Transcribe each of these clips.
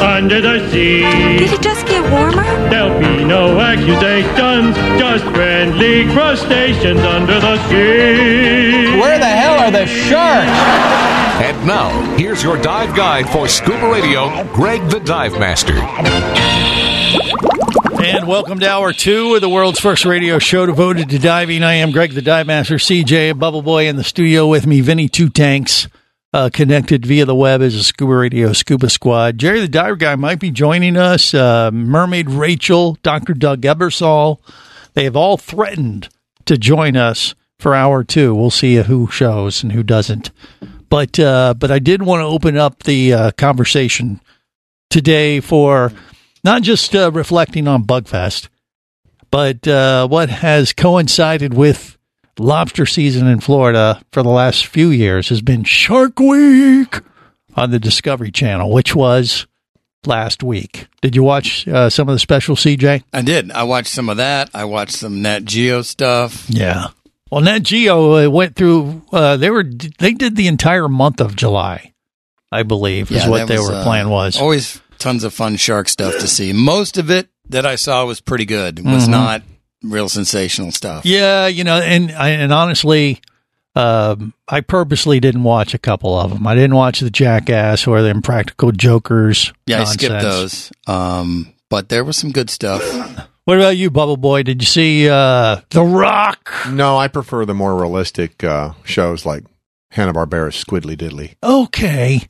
Under the sea. Did it just get warmer? There'll be no accusations, just friendly crustaceans under the sea. Where the hell are the sharks? And now, here's your dive guide for scuba radio, Greg the Dive Master. And welcome to hour two of the world's first radio show devoted to diving. I am Greg the Dive Master, CJ, Bubble Boy in the studio with me, Vinny Two Tanks, uh, connected via the web as a Scuba Radio Scuba Squad. Jerry the Diver Guy might be joining us. Uh, Mermaid Rachel, Dr. Doug Ebersol. They have all threatened to join us for hour two. We'll see who shows and who doesn't. But uh, but I did want to open up the uh, conversation today for not just uh, reflecting on Bugfest, but uh, what has coincided with lobster season in Florida for the last few years has been Shark Week on the Discovery Channel, which was last week. Did you watch uh, some of the special, CJ? I did. I watched some of that. I watched some Nat Geo stuff. Yeah. Well, Nat Geo uh, went through. Uh, they were they did the entire month of July, I believe, is Yeah, what their was, uh, plan was. Always tons of fun shark stuff to see. Most of it that I saw was pretty good. It was Mhm. not real sensational stuff. Yeah, you know, and and honestly, um, I purposely didn't watch a couple of them. I didn't watch the Jackass or the Impractical Jokers. Yeah, I skipped those. Um, but there was some good stuff. What about you, Bubble Boy? Did you see uh, The Rock? No, I prefer the more realistic uh, shows like Hanna Barbera's Squiddly Diddly. Okay,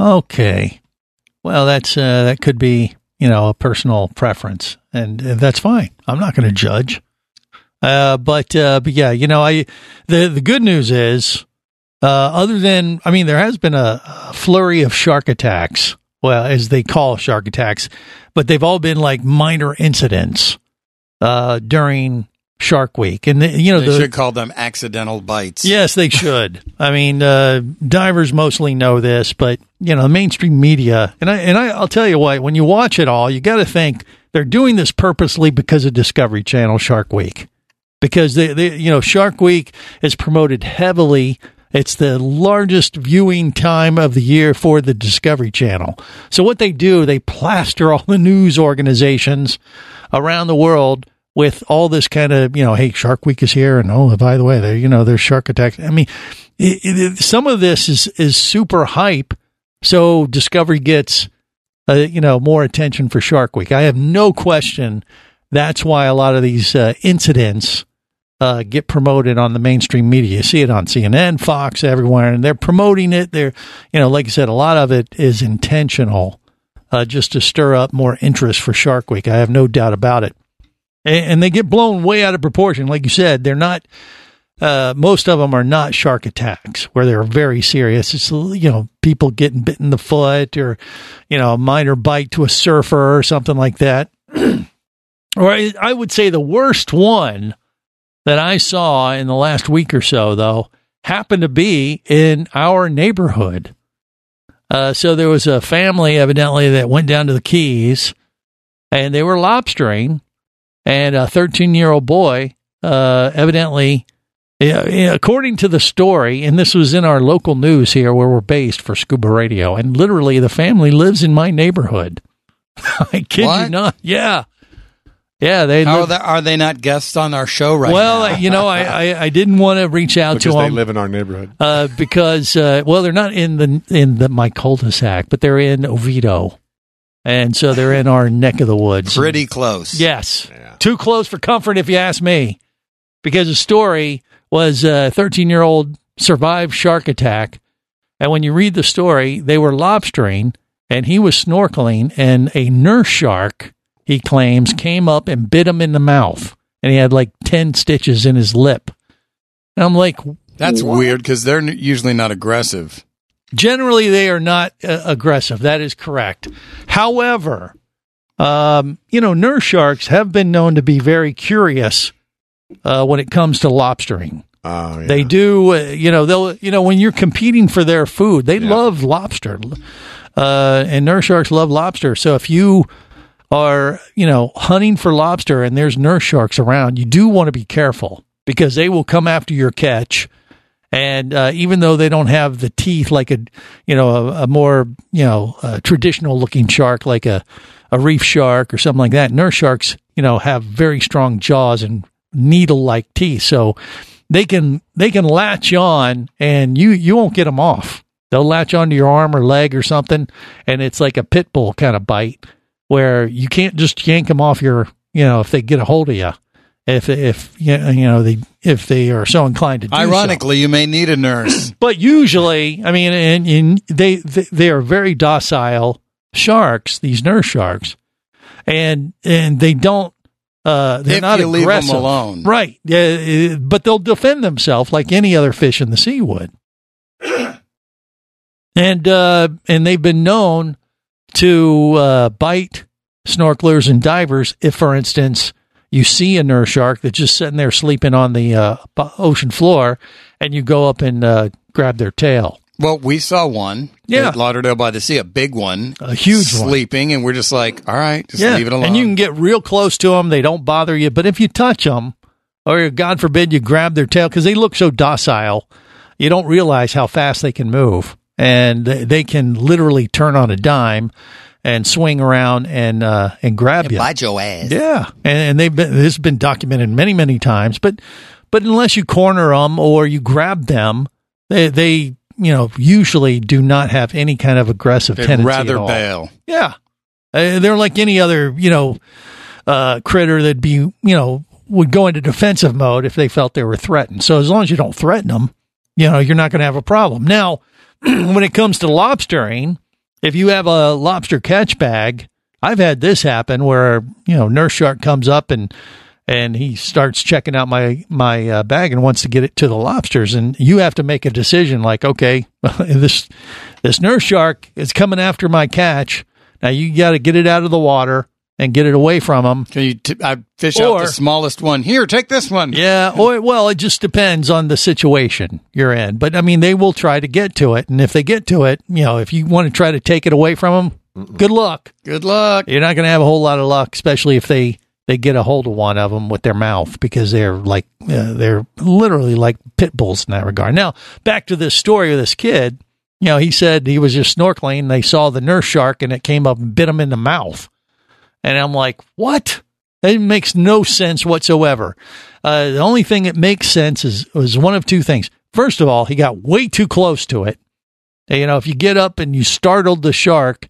okay. Well, that's uh, that could be you know a personal preference, and uh, that's fine. I'm not going to judge. Uh, but uh, but yeah, you know, I the the good news is, uh, other than I mean, there has been a, a flurry of shark attacks. Well, as they call shark attacks, but they've all been like minor incidents uh, during Shark Week, and the, you know They the should call them accidental bites. Yes, they should. I mean, uh, divers mostly know this, but you know, the mainstream media, and I and I, I'll tell you what, when you watch it all, you got to think they're doing this purposely because of Discovery Channel Shark Week, because they, they, you know, Shark Week is promoted heavily. It's the largest viewing time of the year for the Discovery Channel. So what they do, they plaster all the news organizations around the world with all this kind of, you know, hey, Shark Week is here, and oh, by the way, there, you know, there's shark attacks. I mean, it, it, some of this is is super hype, so Discovery gets, uh, you know, more attention for Shark Week. I have no question that's why a lot of these uh, incidents uh, get promoted on the mainstream media. You see it on CNN, Fox, everywhere, and they're promoting it. They're, you know, like I said, a lot of it is intentional, uh, just to stir up more interest for Shark Week. I have no doubt about it. And, and they get blown way out of proportion. Like you said, they're not. Uh, most of them are not shark attacks where they're very serious. It's you know people getting bit in the foot or you know a minor bite to a surfer or something like that. or I, I would say the worst one that I saw in the last week or so, though, happened to be in our neighborhood. Uh, so there was a family evidently that went down to the Keys, and they were lobstering, and a 13 year old boy uh, evidently. Yeah, yeah, according to the story, and this was in our local news here where we're based for Scuba Radio, and literally the family lives in my neighborhood. I kid you not. Yeah. Yeah, they How are live- they, are they not guests on our show right well, now? you know, I, I, I didn't want to reach out Because to them. they live in our neighborhood. uh, because uh, well, they're not in the in the my cul-de-sac, but they're in Oviedo, and so they're in our neck of the woods. Pretty close. Yes, too close for comfort, if you ask me. Because the story was a 13 year old survived shark attack, and when you read the story, they were lobstering, and he was snorkeling, and a nurse shark, he claims, came up and bit him in the mouth, and he had like ten stitches in his lip. And I'm like, That's weird because they're usually not aggressive. Generally they are not uh, aggressive. That is correct. However, um, you know, nurse sharks have been known to be very curious uh, when it comes to lobstering. Oh, yeah. They do, uh, you know, they'll, you know, when you're competing for their food, they love lobster. Uh, and nurse sharks love lobster. So if you are, you know, hunting for lobster and there's nurse sharks around, you do want to be careful because they will come after your catch. And uh, even though they don't have the teeth like a, you know, a, a more, you know, traditional looking shark like a, a reef shark or something like that, nurse sharks, you know, have very strong jaws and needle like teeth. So they can they can latch on and you you won't get them off. They'll latch onto your arm or leg or something, and it's like a pit bull kind of bite where you can't just yank them off your you know if they get a hold of you. If if you know they if they are so inclined to do so. Ironically, you may need a nurse. But usually, I mean, and, and they, they they are very docile sharks. These nurse sharks, and and they don't. Uh, they're If not you leave 'em aggressive, alone. right? Yeah, uh, but they'll defend themselves like any other fish in the sea would. and uh, and they've been known to uh, bite snorkelers and divers if, for instance, you see a nurse shark that's just sitting there sleeping on the uh, ocean floor, and you go up and uh, grab their tail. Well, we saw one Yeah. at Lauderdale by the Sea, a big one, A huge one. sleeping, and we're just like, all right, just leave it alone. And you can get real close to them; they don't bother you. But if you touch them, or God forbid you grab their tail, because they look so docile, you don't realize how fast they can move, and they can literally turn on a dime and swing around and uh, and grab you. bite your ass. Yeah, and, and they've been this has been documented many many times. But but unless you corner them or you grab them, they they you know usually do not have any kind of aggressive They'd tendency rather at all. bail. Yeah, uh, they're like any other you know uh, critter that'd be you know would go into defensive mode if they felt they were threatened. So as long as you don't threaten them, you know you're not going to have a problem. Now, when it comes to lobstering, if you have a lobster catch bag, I've had this happen where you know nurse shark comes up and and he starts checking out my my uh, bag and wants to get it to the lobsters. And you have to make a decision like okay this this nurse shark is coming after my catch. Now you got to get it out of the water and get it away from them. Can you t- I fish out the smallest one? Here, take this one. yeah or well it just depends on the situation you're in but i mean they will try to get to it and if they get to it you know if you want to try to take it away from them good luck Good luck. you're not going to have a whole lot of luck, especially if they they get a hold of one of them with their mouth because they're like uh, they're literally like pit bulls in that regard. Now back to this story of this kid. You know, he said he was just snorkeling. And they saw the nurse shark and it came up and bit him in the mouth. And I'm like, what? It makes no sense whatsoever. Uh, the only thing that makes sense is was one of two things. First of all, he got way too close to it. And, you know, if you get up and you startled the shark,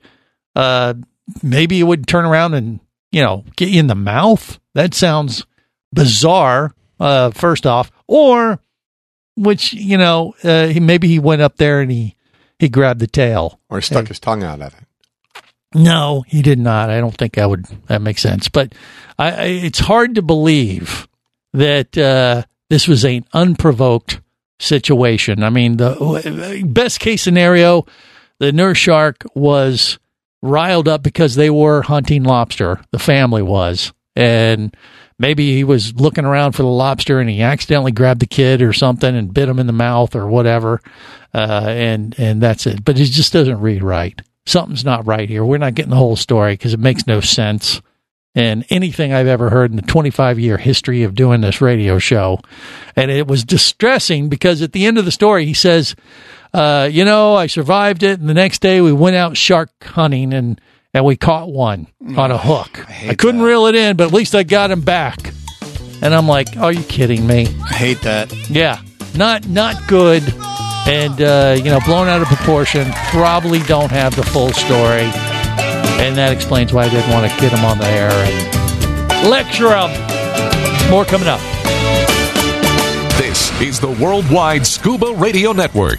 uh, maybe it would turn around and you know get you in the mouth. That sounds bizarre. Uh, first off, or which you know, uh, he maybe he went up there and he he grabbed the tail. or stuck his tongue out at it. No, he did not. I don't think that would that makes sense. But I, I it's hard to believe that uh, this was an unprovoked situation. I mean, the best case scenario, the nurse shark was riled up because they were hunting lobster. The family was, and maybe he was looking around for the lobster and he accidentally grabbed the kid or something and bit him in the mouth or whatever, uh, and and that's it. But it just doesn't read right. Something's not right here. We're not getting the whole story because it makes no sense. And anything I've ever heard in the 25 year history of doing this radio show. And it was distressing because at the end of the story, he says, uh, you know, I survived it. And the next day we went out shark hunting and, and we caught one on a hook. I, couldn't reel it in, but at least I got him back. And I'm like, are you kidding me? I hate that. Yeah, not not good, and uh, you know, blown out of proportion. Probably don't have the full story, and that explains why I didn't want to get him on the air and lecture him. More coming up. This is the Worldwide Scuba Radio Network.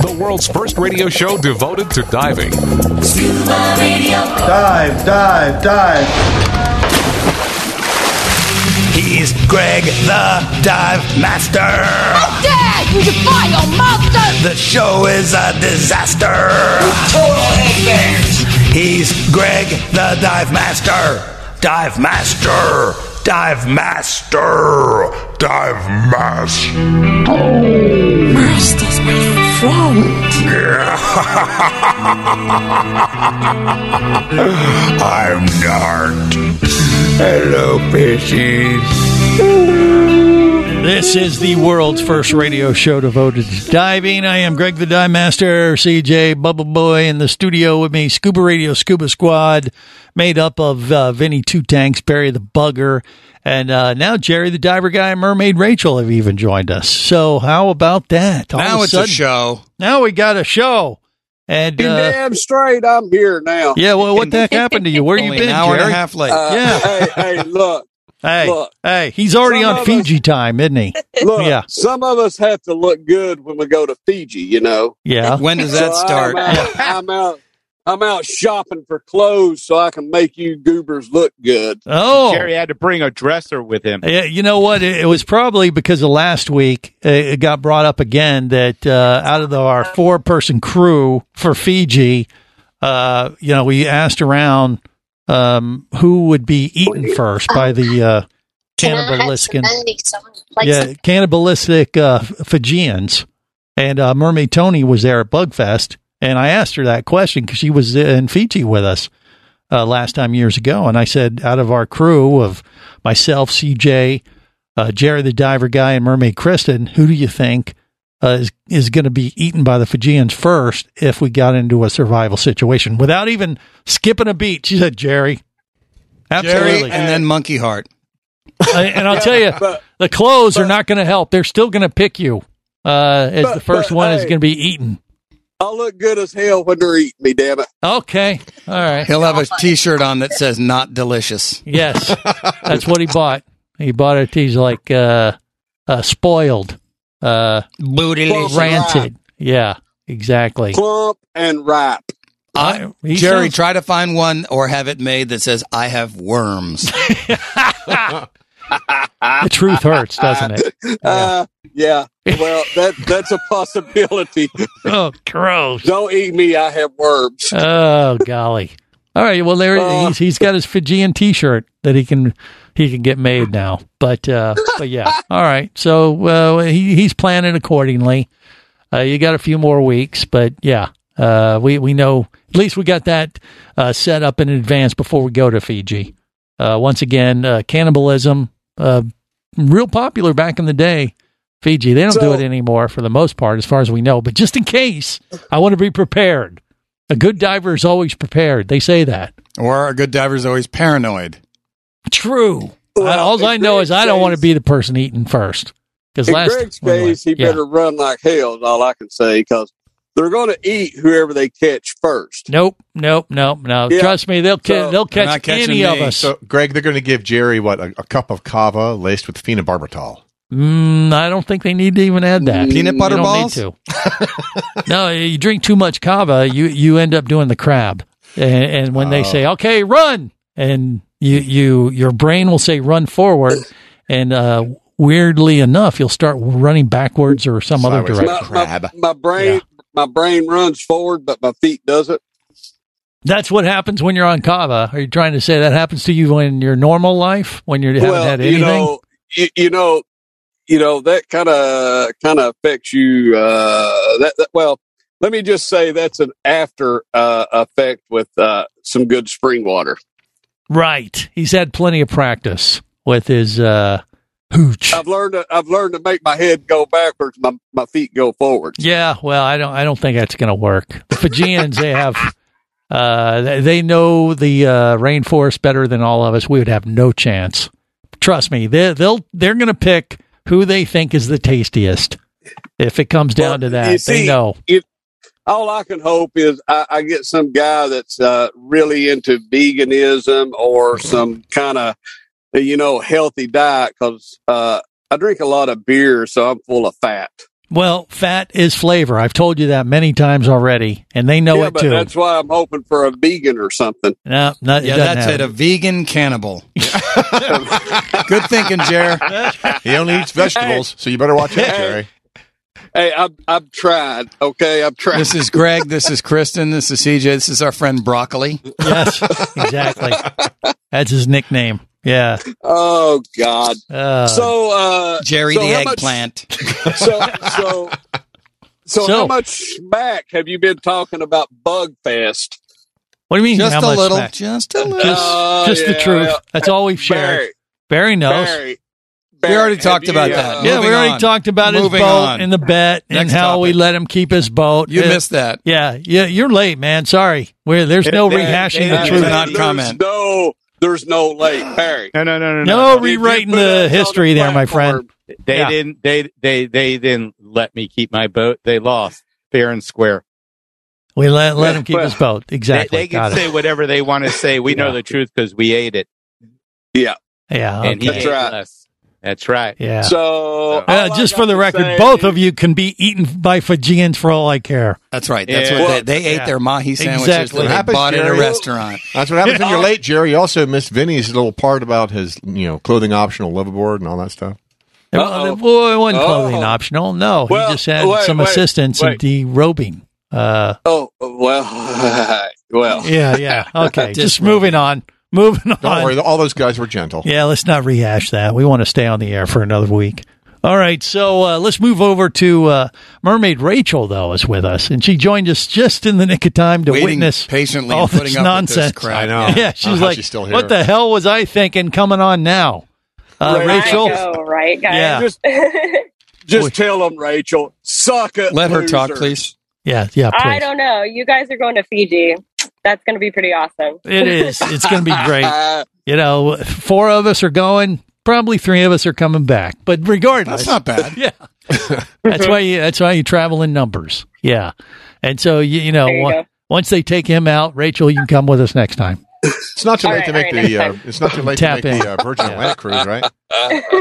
The world's first radio show devoted to diving. Scuba Radio. Dive, dive, dive. He's Greg the Dive Master. Dad, you defy your monster! The show is a disaster. Total headbands! He's Greg the Dive Master. Dive Master. Dive Master. Dive Master. Master's my friend. I'm Dart. Hello, fishies. This is the world's first radio show devoted to diving. I am Greg the Dive Master, CJ Bubble Boy in the studio with me, Scuba Radio Scuba Squad, made up of uh, Vinny Two Tanks, Barry the Bugger, and uh, now Jerry the Diver Guy and Mermaid Rachel have even joined us. So how about that? All of Now it's a show. Now we got a show. And You uh, damn straight, I'm here now. yeah, well, what the heck happened to you? Where you been, an hour Jerry? and a half late. Uh, Yeah. Hey, hey, look, Hey, Look. hey, he's already on of Fiji time, isn't he? look. Yeah. Some of us have to look good when we go to Fiji. You know. Yeah. when does that So start? I'm out, I'm out. I'm out shopping for clothes so I can make you goobers look good. Oh, Jerry had to bring a dresser with him. Yeah, you know what? It, it was probably because of last week. uh, It got brought up again that uh, out of the, our four person crew for Fiji, uh, you know, we asked around um, who would be eaten first by the uh, cannibalistic, yeah, cannibalistic uh, Fijians. And uh, Mermaid Tony was there at Bugfest, and I asked her that question because she was in Fiji with us uh, last time years ago. And I said, out of our crew of myself, CJ, uh, Jerry the diver guy, and Mermaid Kristen, who do you think uh, is is going to be eaten by the Fijians first if we got into a survival situation without even skipping a beat? She said, Jerry. Absolutely. Jerry and then Monkey Heart. I- and I'll tell you, But the clothes are not going to help. They're still going to pick you uh, as But- the first but, one is going to be eaten. I'll look good as hell when they're eating me. Damn it! Okay. All right. He'll have a T-shirt on that says "Not delicious." Yes. That's what he bought. He bought it. He's like uh, uh, spoiled, uh, Bootylicious. ranted. Yeah, exactly. Clump and rap. I, Jerry, sounds- try to find one or have it made that says "I have worms." the truth hurts, doesn't it? Uh, yeah. Well, that that's a possibility. Oh, gross. Don't eat me. I have worms. Oh golly! All right, well there Uh. he's, he's got his Fijian T-shirt that he can he can get made now. But uh, but yeah, all right. So uh, he he's planning accordingly. Uh, you got a few more weeks, but yeah, uh, we we know at least we got that uh, set up in advance before we go to Fiji. Uh, once again, uh, cannibalism, uh, real popular back in the day. Fiji, they don't do it anymore for the most part, as far as we know. But just in case, I want to be prepared. A good diver is always prepared. They say that. or a good diver is always paranoid. True. Well, all I in know is I don't want to be the person eating first. Because In last Greg's case, he yeah. better run like hell. Is all I can say because they're going to eat whoever they catch first. Nope, nope, nope, no. Yeah. Trust me, they'll ca- So- they'll catch not catching any of us. So, Greg, they're going to give Jerry what a, a cup of kava laced with phenobarbital. Mm, I don't think they need to even add that. Peanut butter You don't balls? Need to. no, you drink too much kava, you you end up doing the crab. And, and when they say, "Okay, run," and you you your brain will say, "Run forward," and uh, weirdly enough, you'll start running backwards or some other direction. My, my, my brain, my brain runs forward, but my feet doesn't. That's what happens when you're on kava. Are you trying to say that happens to you in your normal life when you haven't well, had anything? you know, you, you know, you know that kind of kind of affects you. Uh, that, that well, let me just say that's an after uh, effect with uh, some good spring water. Right. He's had plenty of practice with his uh, hooch. I've learned to, I've learned to make my head go backwards, my my feet go forward. Yeah, well, I don't. I don't think that's going to work. The Fijians, they have, uh, they- know the uh, rainforest better than all of us. We would have no chance. Trust me. They, they'll they're going to pick who they think is the tastiest. If it comes down to that, you they know. It, all I can hope is I, I get some guy that's uh, really into veganism or some kind of you know healthy diet because uh, I drink a lot of beer, so I'm full of fat. Well, fat is flavor. I've told you that many times already, and they know yeah, it but too. that's why I'm hoping for a vegan or something. No, not, Yeah, that's have it. A vegan cannibal. Good thinking, Jer. He only eats vegetables, so you better watch out, Hey. Jerry. Hey, I've I've tried. Okay, I've tried. This is Greg. This is Kristen. This is CJ. This is our friend Broccoli. Yes, exactly. That's his nickname. Yeah. oh God. Uh, so uh, Jerry so the how much- eggplant. so so so, So- how much smack have you been talking about Bug Fest? what do you mean? Just how a much little. smack? Just a little. Just, Oh, just the truth. well, That's all we've shared. Barry, Barry knows. Barry, We already have talked you, about uh, that. yeah, we already on. talked about his Moving boat on. and the bet and Next how we let him keep his boat. You Uh, missed that. Yeah, yeah, you're late, man. Sorry. We're, there's no They- rehashing they- the they- truth. not there's comment. No, there's no late, Barry. No, no, no, no, no If you rewriting put us the on history there, my friend. platform, They Yeah. didn't. They they they didn't let me keep my boat. They lost fair and square. We let let him keep Well, his boat. They, Exactly. they Got can it. say whatever they want to say. We Yeah. know the truth because we ate it, Yeah. Yeah. and he Okay. That's ate right. less. That's right. Yeah. So, Uh, just for the record, say both of you can be eaten by Fijians for all I care. That's right. That's Yeah. what Well, they, they ate yeah. their mahi sandwiches Exactly. that they happens, bought at a restaurant. That's what happens when you're late, Jerry. You also missed Vinny's little part about his, you know, clothing optional liveaboard and all that stuff. Uh-oh. Well, it wasn't clothing Oh. optional. No, Well, he just had wait, some wait, assistance in wait. derobing. Uh, Oh well, well. yeah, yeah. Okay, just moving on. Moving on. Don't worry, all those guys were gentle. Yeah, let's not rehash that. We want to stay on the air for another week. All right, so uh, let's move over to uh, Mermaid Rachel, though, is with us, and she joined us just in the nick of time to Waiting witness patiently all putting this up with nonsense. this crap. I know. Yeah, she's like, she's still here. "What the hell was I thinking coming on now?" Uh, Right. Rachel, I know, right, guys? Yeah. Just, just tell them, Rachel, suck it. Let her talk, please. yeah, yeah, I don't know. You guys are going to Fiji. That's going to be pretty awesome. It is. It's going to be great. You know, four of us are going. Probably three of us are coming back. But regardless, That's not bad. yeah, that's why you. That's why you travel in numbers. Yeah, and so you, you know, you on- go. once they take him out, Rachel, you can come with us next time. It's not too late right, to make all right, the. Uh, it's not too late Tap to make in. the uh, Virgin Atlantic cruise, right?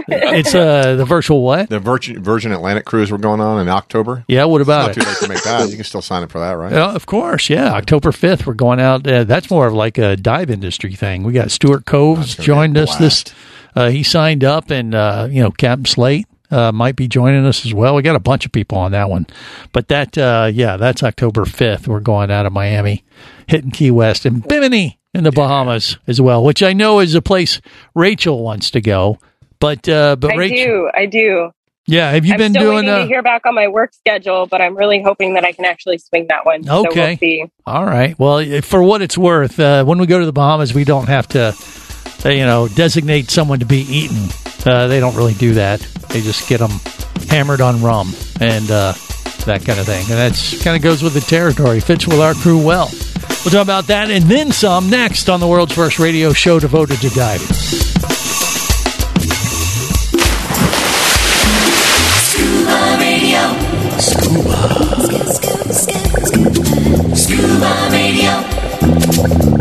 It's uh the virtual what? The Virgin Virgin Atlantic cruise we're going on in October. Yeah, what about Not it? too late to make that. You can still sign up for that, right? Yeah, of course. Yeah, October fifth, we're going out. Uh, that's more of like a dive industry thing. We got Stuart Coves gonna be a joined us. This uh, he signed up, and uh, you know Captain Slate uh, might be joining us as well. We got a bunch of people on that one, but that uh, yeah, that's October fifth. We're going out of Miami, hitting Key West and Bimini in the Bahamas as well, which I know is a place Rachel wants to go. But uh, but I Rachel, do. I do. yeah, have you I'm been still doing? waiting Uh, to hear back on my work schedule, but I'm really hoping that I can actually swing that one. So Okay. we'll see. All right. Well, for what it's worth, uh, when we go to the Bahamas, we don't have to, uh, you know, designate someone to be eaten. Uh, they don't really do that. They just get them hammered on rum and uh, that kind of thing. And that's kind of goes with the territory. Fits with our crew well. We'll talk about that and then some next on the world's first radio show devoted to diving. Scuba Radio. Scuba. Scuba Radio.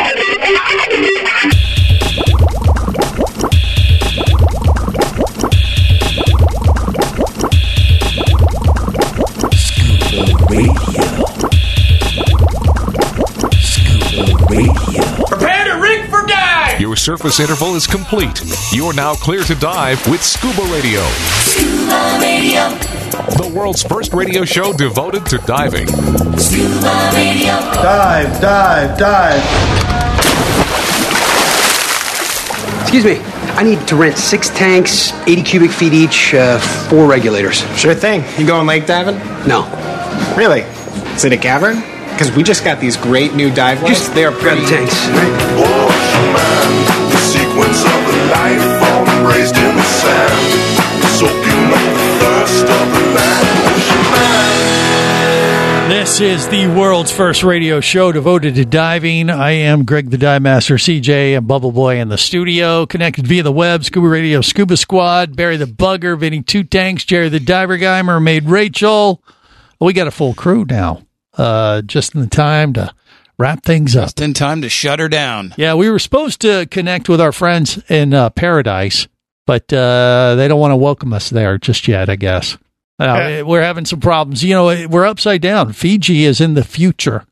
surface interval is complete. You're now clear to dive with Scuba Radio, Scuba Radio. the world's first radio show devoted to diving. Scuba Radio. Dive, dive, dive. Excuse me. I need to rent six tanks, 80 cubic feet each, uh, four regulators. Sure thing. You going lake diving? No. Really? Is it a cavern? Because we just got these great new dive lights. Just They're Grab the tanks. The This is the world's first radio show devoted to diving. I am Greg the Dive Master, CJ, and Bubble Boy in the studio, connected via the web, Scuba Radio, Scuba Squad, Barry the Bugger, Vinny Two Tanks, Jerry the Diver Guy, Mermaid Rachel. We got a full crew now, uh, just in the time to wrap things up. Just in time to shut her down. Yeah, we were supposed to connect with our friends in uh, Paradise, but uh, they don't want to welcome us there just yet, I guess. Uh, we're having some problems. You know, we're upside down. Fiji is in the future.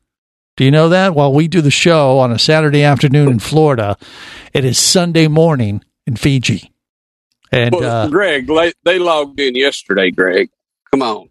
Do you know that? While we do the show on a Saturday afternoon in Florida, it is Sunday morning in Fiji. And Well, uh, Greg, they, they logged in yesterday. Greg, come on.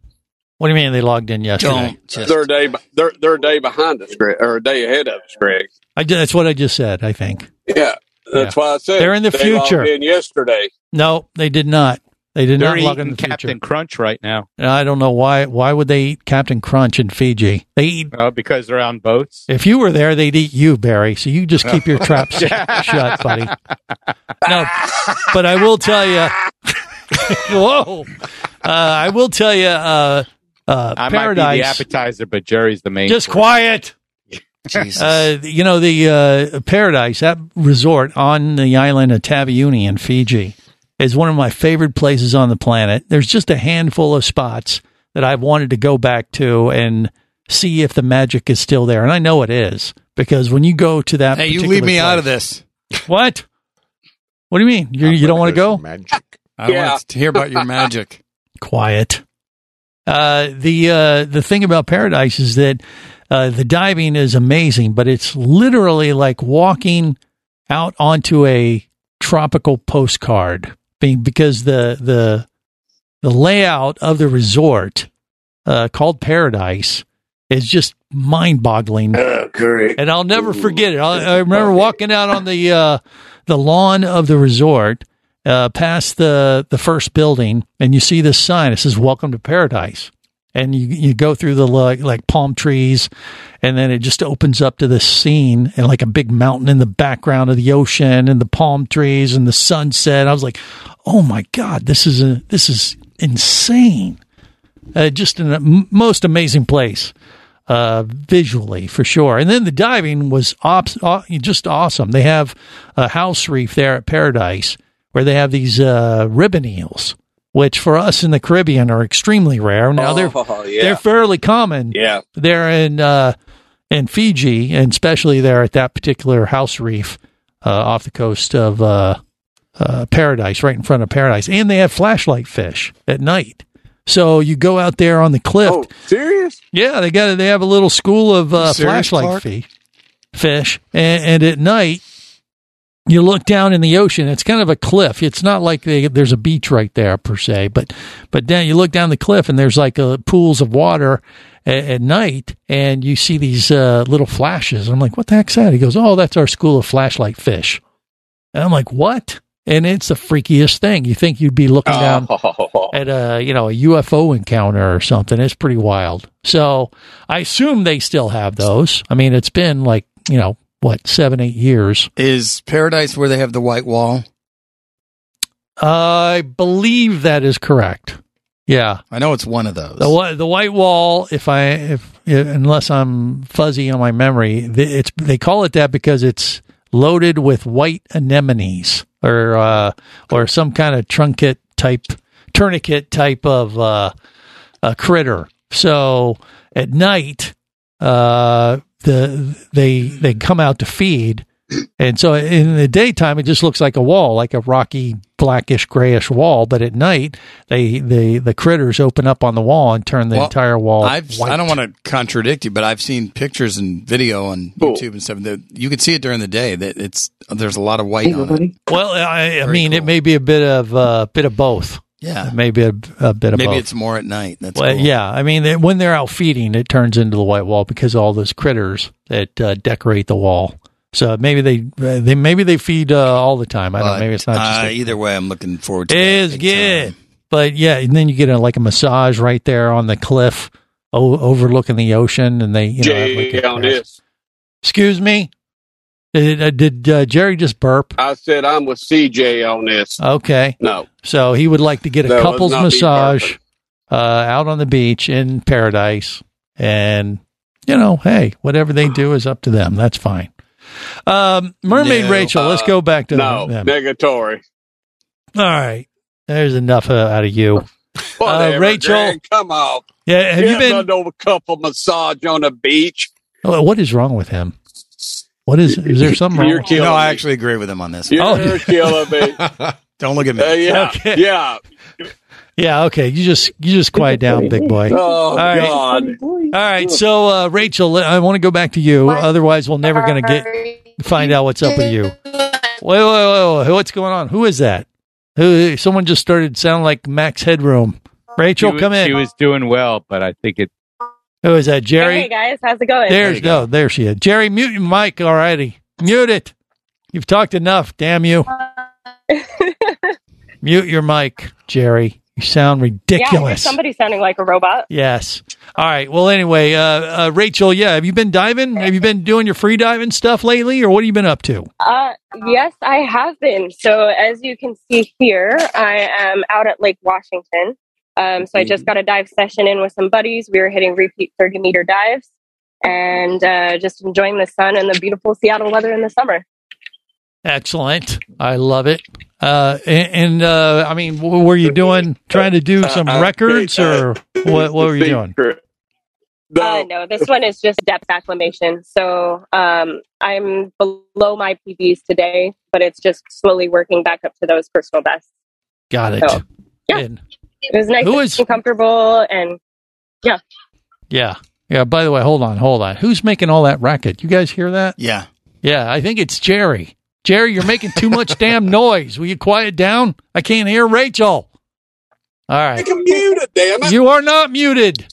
what do you mean they logged in yesterday? They're a day. They're they're a day behind us, Greg, or a day ahead of us, Greg. I, that's what I just said, I think. Yeah, that's Yeah. why I said They're in the they future. in yesterday. No, they did not. They did They're not log in eating the future. Captain Crunch right now. And I don't know why. Why would they eat Captain Crunch in Fiji? They eat. Uh, because they're on boats. If you were there, they'd eat you, Barry. So you just keep your traps shut, buddy. No, but I will tell you. whoa, uh, I will tell you. Uh, uh, I might be the appetizer, but Jerry's the main. Just course. quiet. Jesus. Uh, you know the uh, Paradise, that resort on the island of Taveuni in Fiji, is one of my favorite places on the planet. There's just a handful of spots that I've wanted to go back to and see if the magic is still there, and I know it is because when you go to that, hey, you leave me out of this. What? What do you mean? You you don't want to go? Magic. I want to hear about your magic. quiet. Uh, the uh, the thing about Paradise is that Uh, the diving is amazing, but it's literally like walking out onto a tropical postcard being because the the the layout of the resort uh, called Paradise is just mind boggling. And I'll never forget it. I, I remember walking out on the uh, the lawn of the resort, uh, past the the first building, and you see this sign. It says "Welcome to Paradise," and you you go through the like, like palm trees, and then it just opens up to this scene and like a big mountain in the background of the ocean and the palm trees and the sunset. I was like, "Oh my god, this is a this is insane!" Uh, just an m- most amazing place uh, visually for sure. And then the diving was op- aw- just awesome. They have a house reef there at Paradise where they have these uh, ribbon eels, which for us in the Caribbean are extremely rare. Now they're Oh, yeah. they're fairly common. Yeah. They're in uh, in Fiji, and especially there at that particular house reef uh, off the coast of uh, uh, Paradise, right in front of Paradise, and they have flashlight fish at night. So you go out there on the cliff. Oh, serious? Yeah, they got they have a little school of uh, Serious, flashlight Clark? fish, and, and at night you look down in the ocean. It's kind of a cliff. It's not like they, there's a beach right there per se, but but then you look down the cliff and there's like uh, pools of water at, at night, and you see these uh, little flashes. I'm like, what the heck's that? He goes, oh, that's our school of flashlight fish. And I'm like, what? And it's the freakiest thing. You think you'd be looking down Oh. at a you know a UFO encounter or something. It's pretty wild. So I assume they still have those. I mean, it's been like you know what seven eight years. Is Paradise where they have the white wall? I believe that is correct. Yeah, I know it's one of those. the the white wall. If I if, if unless I'm fuzzy on my memory, it's they call it that because it's loaded with white anemones or uh, or some kind of trunket type tourniquet type of uh, a critter. So at night, uh, the they they come out to feed, and so in the daytime it just looks like a wall, like a rocky blackish grayish wall. But at night, they the the critters open up on the wall and turn the Well, entire wall. I've, white. I don't want to contradict you, but I've seen pictures and video on YouTube and stuff. That you can see it during the day. That it's there's a lot of white on it. Well, I, I mean, it may be a bit of uh, bit of both. Yeah. maybe a, a bit of Maybe both. it's more at night. That's well, cool. yeah. I mean, they, when they're out feeding, it turns into the white wall because of all those critters that uh, decorate the wall. So maybe they they maybe they feed uh, all the time. I don't know. Maybe it's not just uh, a- either way. I'm looking forward to It that is good. time. But yeah, and then you get a, like a massage right there on the cliff o- overlooking the ocean, and they you know have like a on grass- this. Excuse me. Did, uh, did uh, Jerry just burp? I said I'm with CJ on this. Okay. No. So he would like to get a was couples massage uh, out on the beach in paradise. And, you know, hey, whatever they do is up to them. That's fine. Um, Mermaid No. Rachel, let's Uh, go back to no them. negatory. All right. There's enough uh, out of you. Whatever, Rachel. Greg, come on. Yeah, have you been- over a couple massage on the beach? What is wrong with him? What is, is there something wrong? You're with killing No, I me. actually agree with him on this. You're Oh. killing me. Don't look at me. Uh, yeah, Okay. yeah. Yeah, okay. You just you just quiet down, big boy. Oh All right. God. All right, so uh, Rachel, I want to go back to you. Otherwise, we're never going to get find out what's up with you. Wait, wait, wait, wait, what's going on? Who is that? Who? Someone just started sounding like Max Headroom. Rachel, was- come in. She was doing well, but I think it. Who is that? Jerry. Hey guys, how's it going? There's no, there she is. Jerry, mute your mic already. Mute it. You've talked enough. Damn you. mute your mic, Jerry. You sound Yeah, ridiculous. somebody sounding like a robot. Yes. All right. Well, anyway, uh, uh, Rachel, yeah, have you been diving? Have you been doing your free diving stuff lately, or what have you been up to? Uh, yes, I have been. So as you can see here, I am out at Lake Washington. Um, so I just got a dive session in with some buddies. We were hitting repeat 30 meter dives and uh, just enjoying the sun and the beautiful Seattle weather in the summer. Excellent. I love it. Uh, and, and uh, I mean, what were you doing? Trying to do some Uh, records, or what? What were you doing? Uh, no, this one is just depth acclimation. So um, I'm below my PBs today, but it's just slowly working back up to those personal bests. Got it. So, yeah. And- It was nice Who and comfortable, and yeah, yeah. Yeah. By the way, hold on, hold on. Who's making all that racket? You guys hear that? Yeah. Yeah, I think it's Jerry. Jerry, you're making too much damn noise. Will you quiet down? I can't hear Rachel. All right. I'm muted, damn it. You are not muted.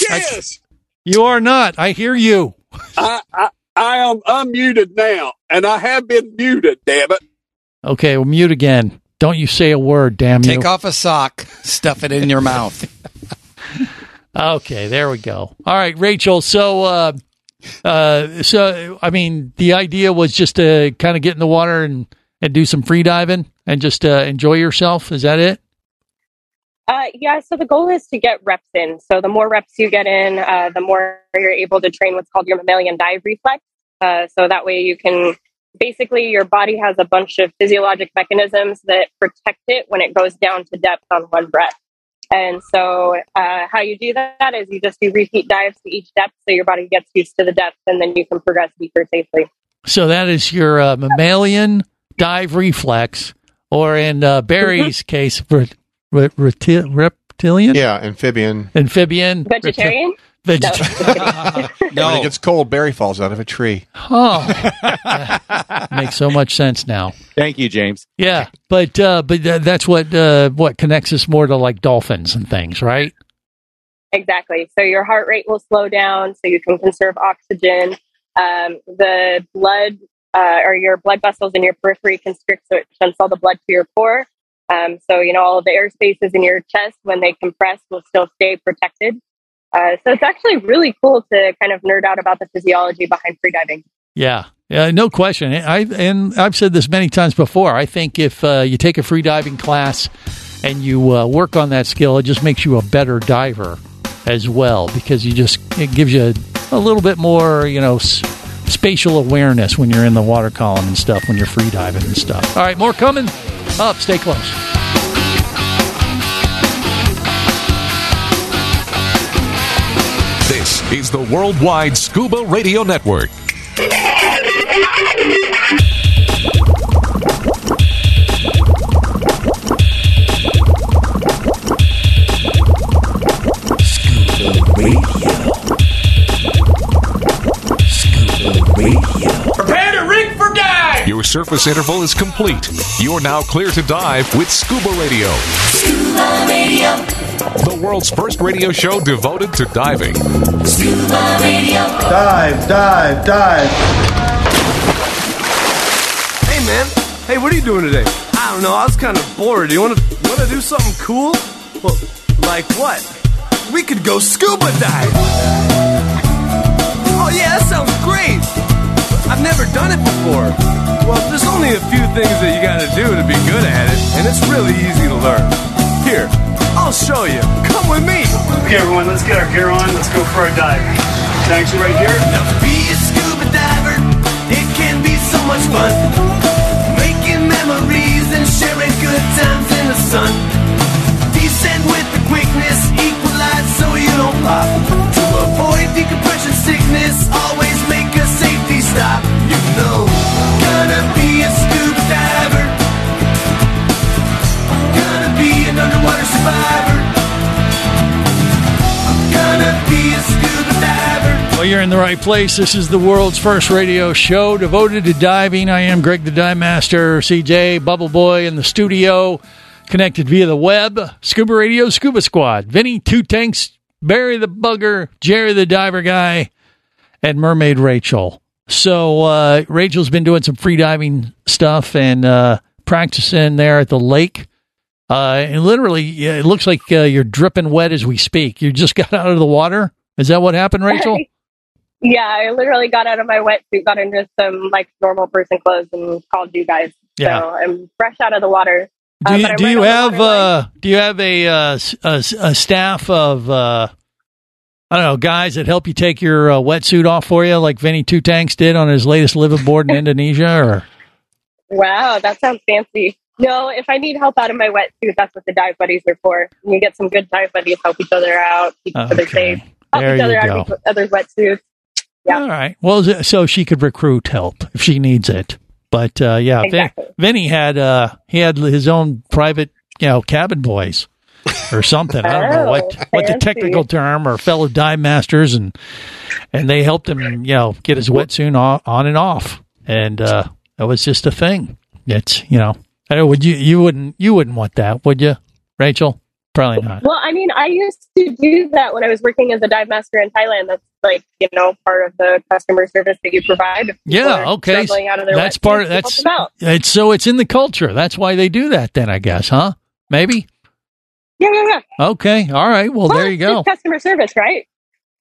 yes. You are not. I hear you. I, I, I am unmuted now, and I have been muted, damn it. Okay, well, mute again. Don't you say a word, damn you. Take off a sock, stuff it in your mouth. Okay, there we go. All right, Rachel. So, uh, uh, so I mean, the idea was just to kind of get in the water and and do some free diving and just uh, enjoy yourself. Is that it? Uh, yeah, so the goal is to get reps in. So the more reps you get in, uh, the more you're able to train what's called your mammalian dive reflex. Uh, so that way you can basically your body has a bunch of physiologic mechanisms that protect it when it goes down to depth on one breath. And so uh, how you do that is you just do repeat dives to each depth so your body gets used to the depth and then you can progress deeper safely. So that is your uh, mammalian dive reflex, or in uh, Barry's case, re- re- reptilian, Yeah, amphibian. amphibian, Vegetarian? Vegetarian. When it gets cold, Barry falls out of a tree. Oh, makes so much sense now. Thank you, James. Yeah, but uh, but uh, that's what uh, what connects us more to like dolphins and things, right? Exactly. So your heart rate will slow down so you can conserve oxygen. Um, the blood uh, or your blood vessels in your periphery constrict so it shunts all the blood to your core. Um, so, you know, all of the air spaces in your chest, when they compress, will still stay protected. Uh, so it's actually really cool to kind of nerd out about the physiology behind freediving. Yeah, yeah, no question. I and I've said this many times before. I think if uh, you take a free diving class and you uh, work on that skill, it just makes you a better diver as well because you just it gives you a, a little bit more, you know, s- spatial awareness when you're in the water column and stuff when you're free diving and stuff. All right, more coming up. Stay close. Is the Worldwide Scuba Radio Network. Prepare Your surface interval is complete. You're now clear to dive with Scuba Radio. Scuba Radio. The world's first radio show devoted to diving. Scuba Radio. Dive, dive, dive. Hey man, hey, what are you doing today? I don't know. I was kind of bored. You want to want to do something cool? Well, like what? We could go scuba dive. Oh yeah, that sounds great. I've never done it before. Well, there's only a few things that you got to do to be good at it, and it's really easy to learn. Here, I'll show you. Come with me. Okay, everyone, let's get our gear on. Let's go for a dive. Tanks are right here. Now be a scuba diver. It can be so much fun. Making memories and sharing good times in the sun. Descend with the quickness, equalize so you don't pop. To avoid decompression sickness, always make stop. You know, gonna be a scuba diver. Gonna be an underwater survivor. Well, you're in the right place. This is the world's first radio show devoted to diving. I am Greg the Dive Master, CJ, Bubble Boy in the studio, connected via the web, Scuba Radio, Scuba Squad, Vinny, Two Tanks, Barry the Bugger, Jerry the Diver Guy, and Mermaid Rachel. So, uh, Rachel's been doing some free diving stuff and uh, practicing there at the lake. Uh, and literally, yeah, it looks like uh, you're dripping wet as we speak. You just got out of the water. Is that what happened, Rachel? Yeah, I literally got out of my wetsuit, got into some like normal person clothes, and called you guys. Yeah. So I'm fresh out of the water. Do Uh, you, do you have uh, do you have a, uh, s- a s- a staff of uh, I don't know guys that help you take your uh, wetsuit off for you, like Vinny Two Tanks did on his latest liveaboard in Indonesia? Or Wow, that sounds fancy. No, if I need help out of my wetsuit, that's what the dive buddies are for. You get some good dive buddies, help each other out, keep each other safe, help There each other out each other's wetsuits. all right, well, so she could recruit help if she needs it. But uh, yeah, Vin- Vinny had uh, he had his own private you know cabin boys. or something. I don't know what what the technical term or fellow dive masters and and they helped him, you know, get his wetsuit on, on and off. And uh it was just a thing. It's you know, I know would you you wouldn't you wouldn't want that, would you, Rachel? Probably not. Well, I mean, I used to do that when I was working as a dive master in Thailand. That's like you know part of the customer service that you provide. Yeah, okay. struggling Out of their That's part. help That's it's so it's in the culture. That's why they do that. Then I guess, huh? Maybe. Yeah, yeah, yeah. Okay. All right. Well, there you go. Customer service, right?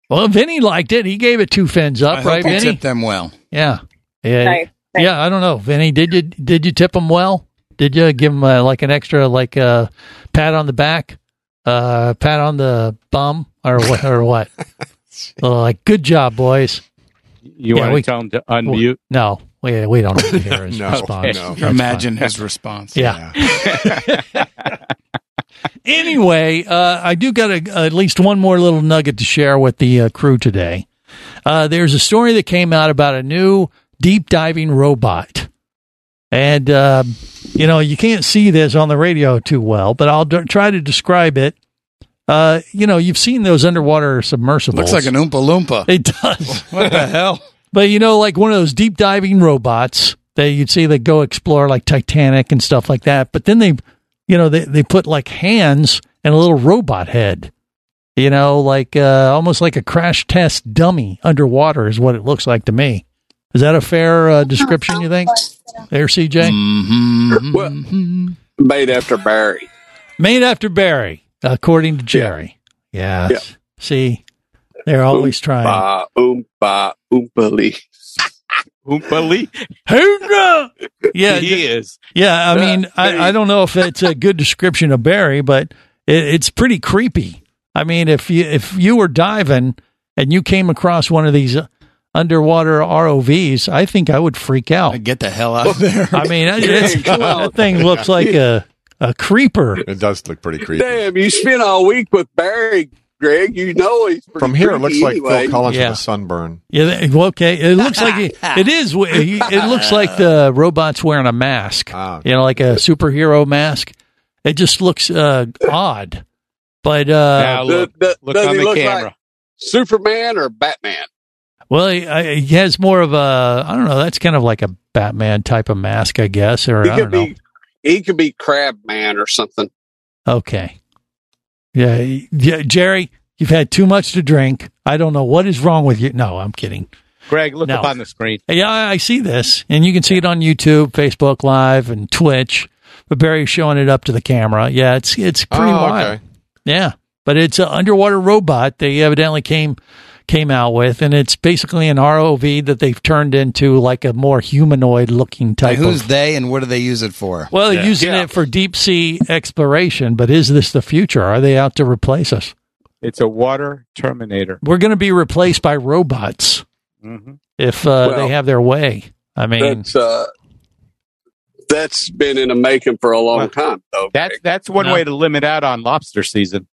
Well, Vinny liked it. He gave it two fins up, I right, you Vinny? tipped them well. Yeah. Yeah. Nice, nice. Yeah. I don't know, Vinny. Did you did you tip him well? Did you give him uh, like an extra like uh, pat on the back, uh, pat on the bum, or what? Or what? Uh, like good job, boys. You Yeah, want we- to tell him to unmute? No, we we don't need to hear his No, response. no. Imagine fine. his response. Yeah. Anyway, uh, I do got a, at least one more little nugget to share with the uh, crew today. Uh, there's a story that came out about a new deep diving robot. And, uh, you know, you can't see this on the radio too well, but I'll d- try to describe it. Uh, you know, you've seen those underwater submersibles. Looks like an Oompa Loompa. It does. What the hell? But you know, like one of those deep diving robots that you'd see that go explore like Titanic and stuff like that. But then they, you know, they, they put like hands and a little robot head, you know, like uh, almost like a crash test dummy underwater is what it looks like to me. Is that a fair uh, description, you think? There, CJ? Mm-hmm. Well, made after Barry. Made after Barry, according to Jerry. Yeah. Yeah. See, they're always trying. Oompa, oompa, oompally. Oompa Hoorah! Yeah, he is. Yeah, I uh, mean, I, I don't know if it's a good description of Barry, but it, it's pretty creepy. I mean, if you if you were diving and you came across one of these underwater ROVs, I think I would freak out. Get the hell out of there. I mean, that, that thing looks like a a creeper. It does look pretty creepy. Damn, you spent all week with Barry, Greg. You know he's pretty From here, it looks like anyway. Phil Collins Yeah. with a sunburn. Yeah, well, okay. It looks like it, it is. It looks like the robot's wearing a mask. Ah. You know, like a superhero mask. It just looks uh, odd. But Now uh, look, Does- look on the look camera. like Superman or Batman? well, he, he has more of a. I don't know. That's kind of like a Batman type of mask, I guess, or He I could don't know. be. He could be Crab Man or something. Okay. Yeah, yeah, Jerry, you've had too much to drink. I don't know what is wrong with you. No, I'm kidding. Greg, look No. up on the screen. Yeah, I see this, and you can see it on YouTube, Facebook Live, and Twitch. But Barry's showing it up to the camera. Yeah, it's it's pretty Oh, wild. okay. Yeah, but it's an underwater robot they evidently came came out with, and it's basically an ROV that they've turned into like a more humanoid looking type Who's of. they and what do they use it for? Well, they're Yeah. using Yeah. it for deep sea exploration, but is this the future? Are they out to replace us? It's a water terminator. We're going to be replaced by robots hmm if uh, Well, they have their way. I mean, That's uh, that's been in the making for a long Well, time, though. That's that's one No. way to limit out on lobster season.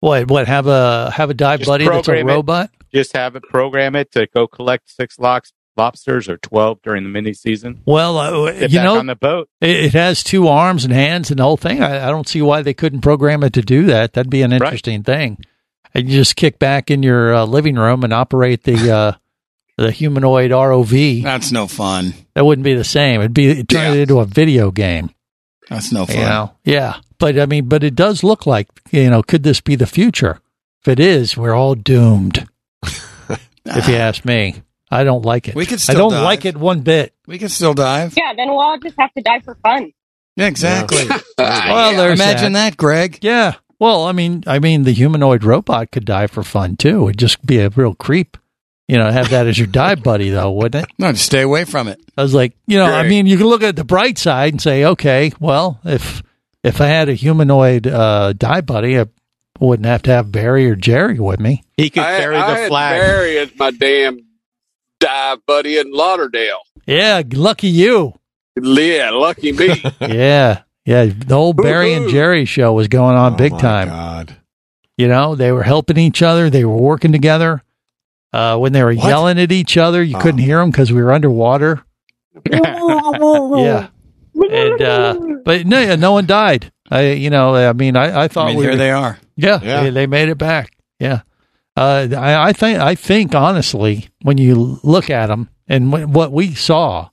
what? What? Have a have a dive Just buddy that's a robot? it. Robot? Just have it program it to go collect six locks, lobsters or twelve during the mini season. Well, uh, you know, on the boat. it, it has two arms and hands and the whole thing. I, I don't see why they couldn't program it to do that. That'd be an interesting thing. And you just kick back in your uh, living room and operate the uh, the humanoid ROV. That's no fun. That wouldn't be the same. It'd be it'd turn it into a video game. That's no fun. You know? Yeah. But I mean, but it does look like, you know, could this be the future? If it is, we're all doomed. If you ask me. I don't like it. We could I don't dive. like it one bit. We can still dive. Yeah, then we'll all just have to die for fun. Yeah, exactly. Well, there's Imagine that, Greg. Yeah. Well, I mean, I mean, the humanoid robot could die for fun too. It'd just be a real creep. You know, have that as your dive buddy, though, wouldn't it? No, just stay away from it. I was like, you know, I mean, you can look at the bright side and say, okay, well, if if I had a humanoid uh, dive buddy, I wouldn't have to have Barry or Jerry with me. He could I, carry I the had flag. Barry as my damn dive buddy in Lauderdale. Yeah, lucky you. Yeah, lucky me. Yeah, yeah. The old Barry and Jerry show was going on Oh, big my time. God. You know, they were helping each other. They were working together. Uh, when they were What? yelling at each other, you Oh. couldn't hear them because we were underwater. yeah, and uh, but no, no one died. I, you know, I mean, I, I thought I mean, we here were- they are. Yeah, Yeah. They, they made it back. Yeah, uh, I, I think I think honestly, when you look at them and wh- what we saw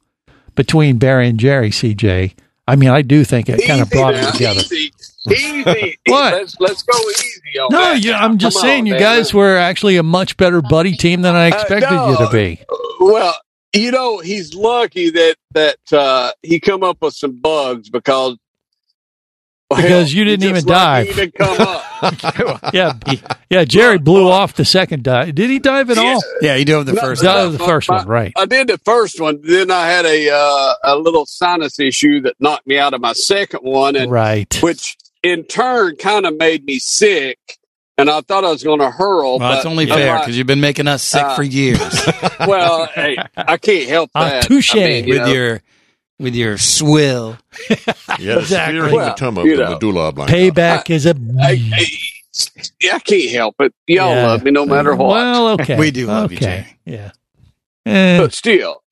between Barry and Jerry, CJ, I mean, I do think it kind of brought now, them together. Easy, easy. What? Let's let's go easy on No, that. you. I'm just Come saying, on, you man. guys were actually a much better buddy team than I expected you to be. Well, you know, he's lucky that that uh, he come up with some bugs because Because hell, you didn't even just lucky dive. He come up. yeah, yeah. Jerry blew off the second dive. Did he dive at all? Yeah, he dove the first. no, Dove the first one, right? I did the first one. Then I had a uh, a little sinus issue that knocked me out of my second one, and Right. which in turn kind of made me sick. And I thought I was going to hurl. Well, but it's only I'm fair because you've been making us sick uh, for years well, hey, I can't help Ah, that. touche. I mean, you with know, your with your swill. Yeah, Exactly. sphere Well, hematoma you of the know. medulla oblongata. Payback is a. I, I, yeah, I can't help it. Y'all Yeah. love me no matter what. Well, okay. We do love you, okay. Yeah. Eh, but still,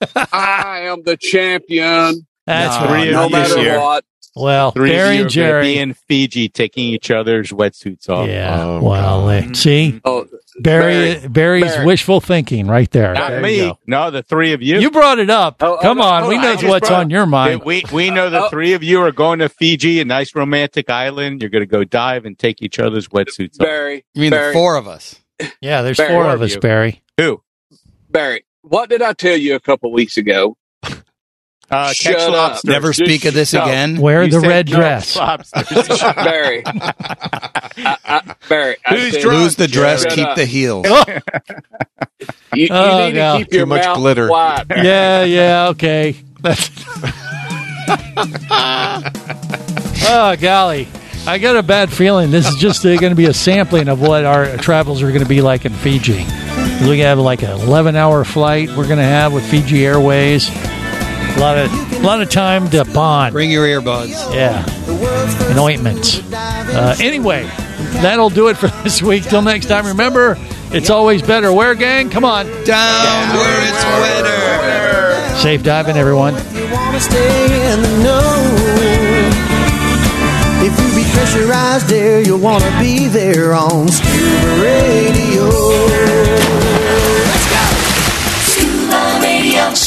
I am the champion. that's No, right. Three no of matter here. what. Well, Three Barry and you be Jerry. in Fiji taking each other's wetsuits off. Yeah. Oh, well, God. eh, see, Oh, Barry, Barry, Barry's Barry. wishful thinking right there. Not There me. No, the three of you. You brought it up. Oh, oh, Come no, on, hold we know what's on your mind. we we know the Oh. three of you are going to Fiji, a nice romantic island. You're going to go dive and take each other's wetsuits off. Barry. You mean Barry, the four of us? Yeah, there's Barry, four four of of us, you. Barry. Who? Barry, what did I tell you a couple weeks ago? Uh, Shut catch up. lobsters. Never speak of this no. again. Wear You the said red no dress. lobsters. Barry. I, I, Barry. I Who's said, drunk? Lose the dress, Shut keep up. the heels. Oh, You, you Oh, need God. to keep Too your much mouth glitter. quiet. yeah, yeah, okay. That's. oh golly, I got a bad feeling this is just uh, going to be a sampling of what our travels are going to be like in Fiji. We have like an 11 hour flight we're going to have with Fiji Airways. A lot of a lot of time to bond. Bring your earbuds. Yeah, and ointments. Uh, anyway, that'll do it for this week. Till next time, remember, it's always better. Where, gang? Come on. Down where it's wetter. Safe diving, everyone. you wanna stay in the know. If you be pressurized there, you'll wanna be there on Scuba Radio.